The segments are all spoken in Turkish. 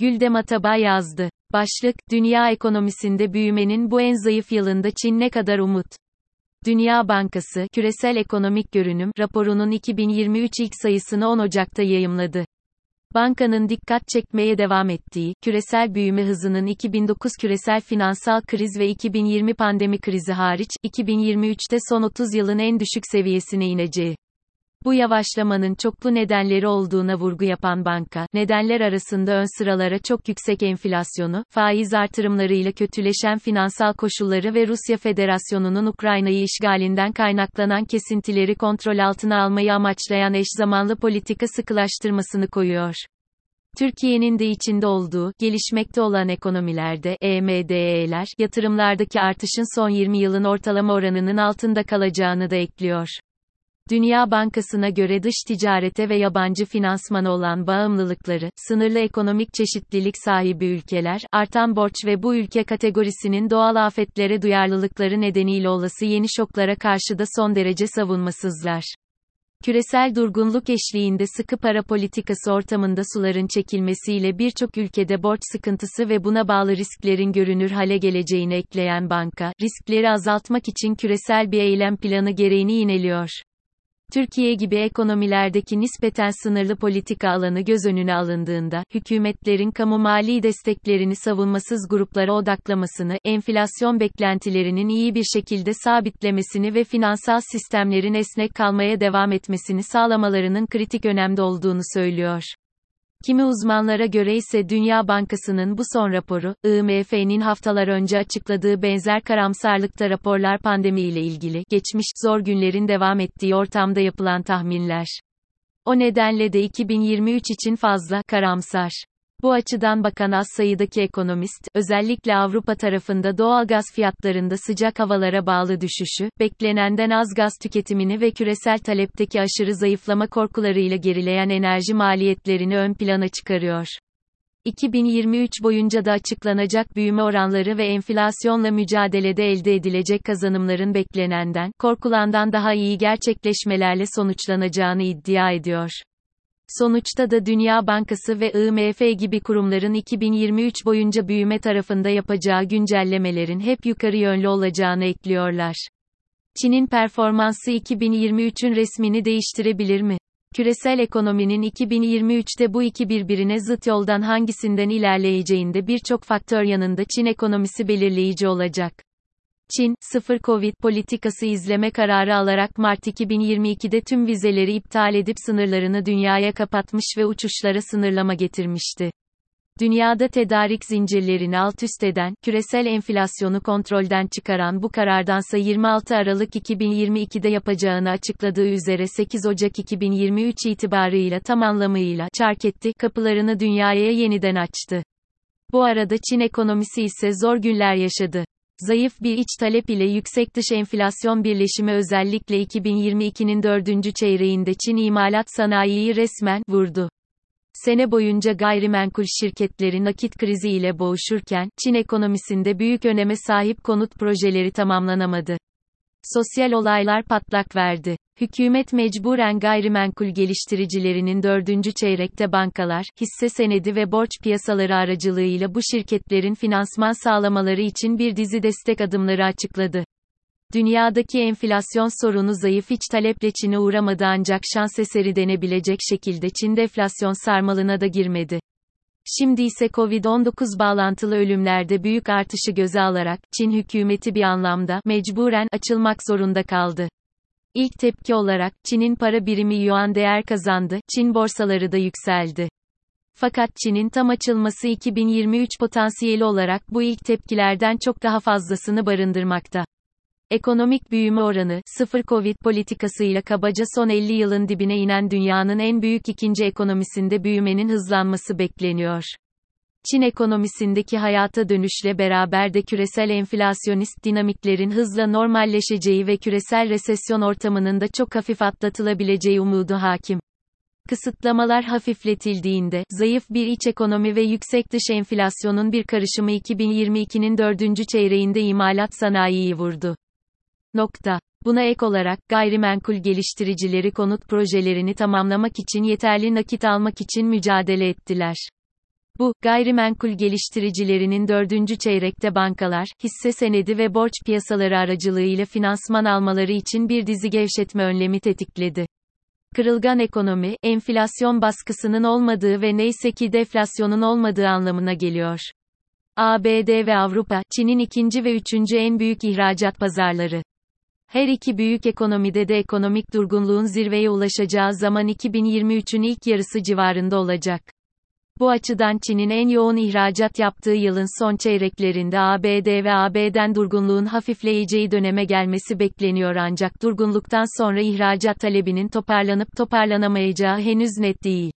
Güldem Atabay yazdı. Başlık, Dünya ekonomisinde büyümenin bu en zayıf yılında Çin ne kadar umut? Dünya Bankası, Küresel Ekonomik Görünüm, raporunun 2023 ilk sayısını 10 Ocak'ta yayımladı. Bankanın dikkat çekmeye devam ettiği, küresel büyüme hızının 2009 küresel finansal kriz ve 2020 pandemi krizi hariç, 2023'te son 30 yılın en düşük seviyesine ineceği. Bu yavaşlamanın çoklu nedenleri olduğuna vurgu yapan banka, nedenler arasında ön sıralara çok yüksek enflasyonu, faiz artırımlarıyla kötüleşen finansal koşulları ve Rusya Federasyonu'nun Ukrayna'yı işgalinden kaynaklanan kesintileri kontrol altına almayı amaçlayan eş zamanlı politika sıkılaştırmasını koyuyor. Türkiye'nin de içinde olduğu, gelişmekte olan ekonomilerde, EMDE'ler, yatırımlardaki artışın son 20 yılın ortalama oranının altında kalacağını da ekliyor. Dünya Bankası'na göre dış ticarete ve yabancı finansmana olan bağımlılıkları, sınırlı ekonomik çeşitlilik sahibi ülkeler, artan borç ve bu ülke kategorisinin doğal afetlere duyarlılıkları nedeniyle olası yeni şoklara karşı da son derece savunmasızlar. Küresel durgunluk eşliğinde sıkı para politikası ortamında suların çekilmesiyle birçok ülkede borç sıkıntısı ve buna bağlı risklerin görünür hale geleceğini ekleyen banka, riskleri azaltmak için küresel bir eylem planı gereğini yineliyor. Türkiye gibi ekonomilerdeki nispeten sınırlı politika alanı göz önüne alındığında, hükümetlerin kamu mali desteklerini savunmasız gruplara odaklamasını, enflasyon beklentilerinin iyi bir şekilde sabitlemesini ve finansal sistemlerin esnek kalmaya devam etmesini sağlamalarının kritik önemde olduğunu söylüyor. Kimi uzmanlara göre ise Dünya Bankası'nın bu son raporu, IMF'nin haftalar önce açıkladığı benzer karamsarlıkta raporlar pandemiyle ilgili, geçmiş, zor günlerin devam ettiği ortamda yapılan tahminler. O nedenle de 2023 için fazla karamsar. Bu açıdan bakan az sayıdaki ekonomist, özellikle Avrupa tarafında doğal gaz fiyatlarında sıcak havalara bağlı düşüşü, beklenenden az gaz tüketimini ve küresel talepteki aşırı zayıflama korkularıyla gerileyen enerji maliyetlerini ön plana çıkarıyor. 2023 boyunca da açıklanacak büyüme oranları ve enflasyonla mücadelede elde edilecek kazanımların beklenenden, korkulandan daha iyi gerçekleşmelerle sonuçlanacağını iddia ediyor. Sonuçta da Dünya Bankası ve IMF gibi kurumların 2023 boyunca büyüme tarafında yapacağı güncellemelerin hep yukarı yönlü olacağını ekliyorlar. Çin'in performansı 2023'ün resmini değiştirebilir mi? Küresel ekonominin 2023'te bu iki birbirine zıt yoldan hangisinden ilerleyeceğinde birçok faktör yanında Çin ekonomisi belirleyici olacak. Çin, sıfır Covid politikası izleme kararı alarak Mart 2022'de tüm vizeleri iptal edip sınırlarını dünyaya kapatmış ve uçuşlara sınırlama getirmişti. Dünyada tedarik zincirlerini alt üst eden, küresel enflasyonu kontrolden çıkaran bu karardansa 26 Aralık 2022'de yapacağını açıkladığı üzere 8 Ocak 2023 itibarıyla tam anlamıyla çark etti, kapılarını dünyaya yeniden açtı. Bu arada Çin ekonomisi ise zor günler yaşadı. Zayıf bir iç talep ile yüksek dış enflasyon birleşimi özellikle 2022'nin dördüncü çeyreğinde Çin imalat sanayiyi resmen vurdu. Sene boyunca gayrimenkul şirketleri nakit krizi ile boğuşurken, Çin ekonomisinde büyük öneme sahip konut projeleri tamamlanamadı. Sosyal olaylar patlak verdi. Hükümet mecburen gayrimenkul geliştiricilerinin dördüncü çeyrekte bankalar, hisse senedi ve borç piyasaları aracılığıyla bu şirketlerin finansman sağlamaları için bir dizi destek adımları açıkladı. Dünyadaki enflasyon sorunu zayıf iç taleple Çin'e uğramadı ancak şans eseri denebilecek şekilde Çin deflasyon sarmalına da girmedi. Şimdi ise Covid-19 bağlantılı ölümlerde büyük artışı göze alarak, Çin hükümeti bir anlamda, mecburen, açılmak zorunda kaldı. İlk tepki olarak, Çin'in para birimi yuan değer kazandı, Çin borsaları da yükseldi. Fakat Çin'in tam açılması 2023 potansiyeli olarak bu ilk tepkilerden çok daha fazlasını barındırmakta. Ekonomik büyüme oranı, sıfır Covid politikasıyla kabaca son 50 yılın dibine inen dünyanın en büyük ikinci ekonomisinde büyümenin hızlanması bekleniyor. Çin ekonomisindeki hayata dönüşle beraber de küresel enflasyonist dinamiklerin hızla normalleşeceği ve küresel resesyon ortamının da çok hafif atlatılabileceği umudu hakim. Kısıtlamalar hafifletildiğinde, zayıf bir iç ekonomi ve yüksek dış enflasyonun bir karışımı 2022'nin dördüncü çeyreğinde imalat sanayiyi vurdu. Nokta. Buna ek olarak, gayrimenkul geliştiricileri konut projelerini tamamlamak için yeterli nakit almak için mücadele ettiler. Bu, gayrimenkul geliştiricilerinin dördüncü çeyrekte bankalar, hisse senedi ve borç piyasaları aracılığıyla finansman almaları için bir dizi gevşetme önlemi tetikledi. Kırılgan ekonomi, enflasyon baskısının olmadığı ve neyse ki deflasyonun olmadığı anlamına geliyor. ABD ve Avrupa, Çin'in ikinci ve üçüncü en büyük ihracat pazarları. Her iki büyük ekonomide de ekonomik durgunluğun zirveye ulaşacağı zaman 2023'ün ilk yarısı civarında olacak. Bu açıdan Çin'in en yoğun ihracat yaptığı yılın son çeyreklerinde ABD ve AB'den durgunluğun hafifleyeceği döneme gelmesi bekleniyor ancak durgunluktan sonra ihracat talebinin toparlanıp toparlanamayacağı henüz net değil.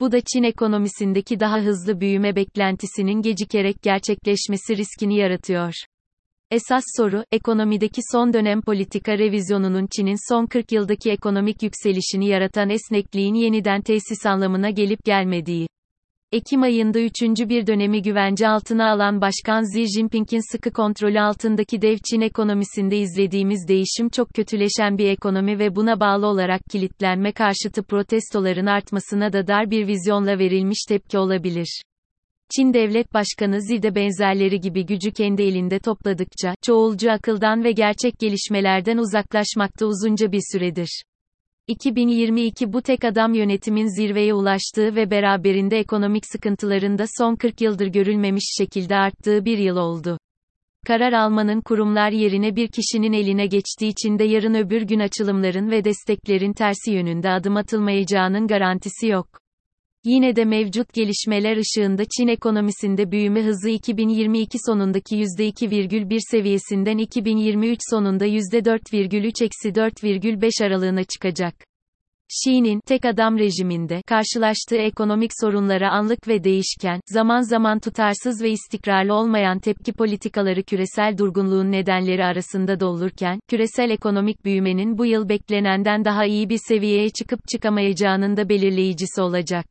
Bu da Çin ekonomisindeki daha hızlı büyüme beklentisinin gecikerek gerçekleşmesi riskini yaratıyor. Esas soru, ekonomideki son dönem politika revizyonunun Çin'in son 40 yıldaki ekonomik yükselişini yaratan esnekliğin yeniden tesis anlamına gelip gelmediği. Ekim ayında üçüncü bir dönemi güvence altına alan Başkan Xi Jinping'in sıkı kontrolü altındaki dev Çin ekonomisinde izlediğimiz değişim çok kötüleşen bir ekonomi ve buna bağlı olarak kilitlenme karşıtı protestoların artmasına da dar bir vizyonla verilmiş tepki olabilir. Çin Devlet Başkanı Xi de benzerleri gibi gücü kendi elinde topladıkça, çoğulcu akıldan ve gerçek gelişmelerden uzaklaşmakta uzunca bir süredir. 2022 bu tek adam yönetimin zirveye ulaştığı ve beraberinde ekonomik sıkıntıların da son 40 yıldır görülmemiş şekilde arttığı bir yıl oldu. Karar almanın kurumlar yerine bir kişinin eline geçtiği için de yarın öbür gün açılımların ve desteklerin tersi yönünde adım atılmayacağının garantisi yok. Yine de mevcut gelişmeler ışığında Çin ekonomisinde büyüme hızı 2022 sonundaki %2,1 seviyesinden 2023 sonunda %4,3-4,5 aralığına çıkacak. Xi'nin tek adam rejiminde karşılaştığı ekonomik sorunlara anlık ve değişken, zaman zaman tutarsız ve istikrarlı olmayan tepki politikaları küresel durgunluğun nedenleri arasında doldurken, küresel ekonomik büyümenin bu yıl beklenenden daha iyi bir seviyeye çıkıp çıkamayacağının da belirleyicisi olacak.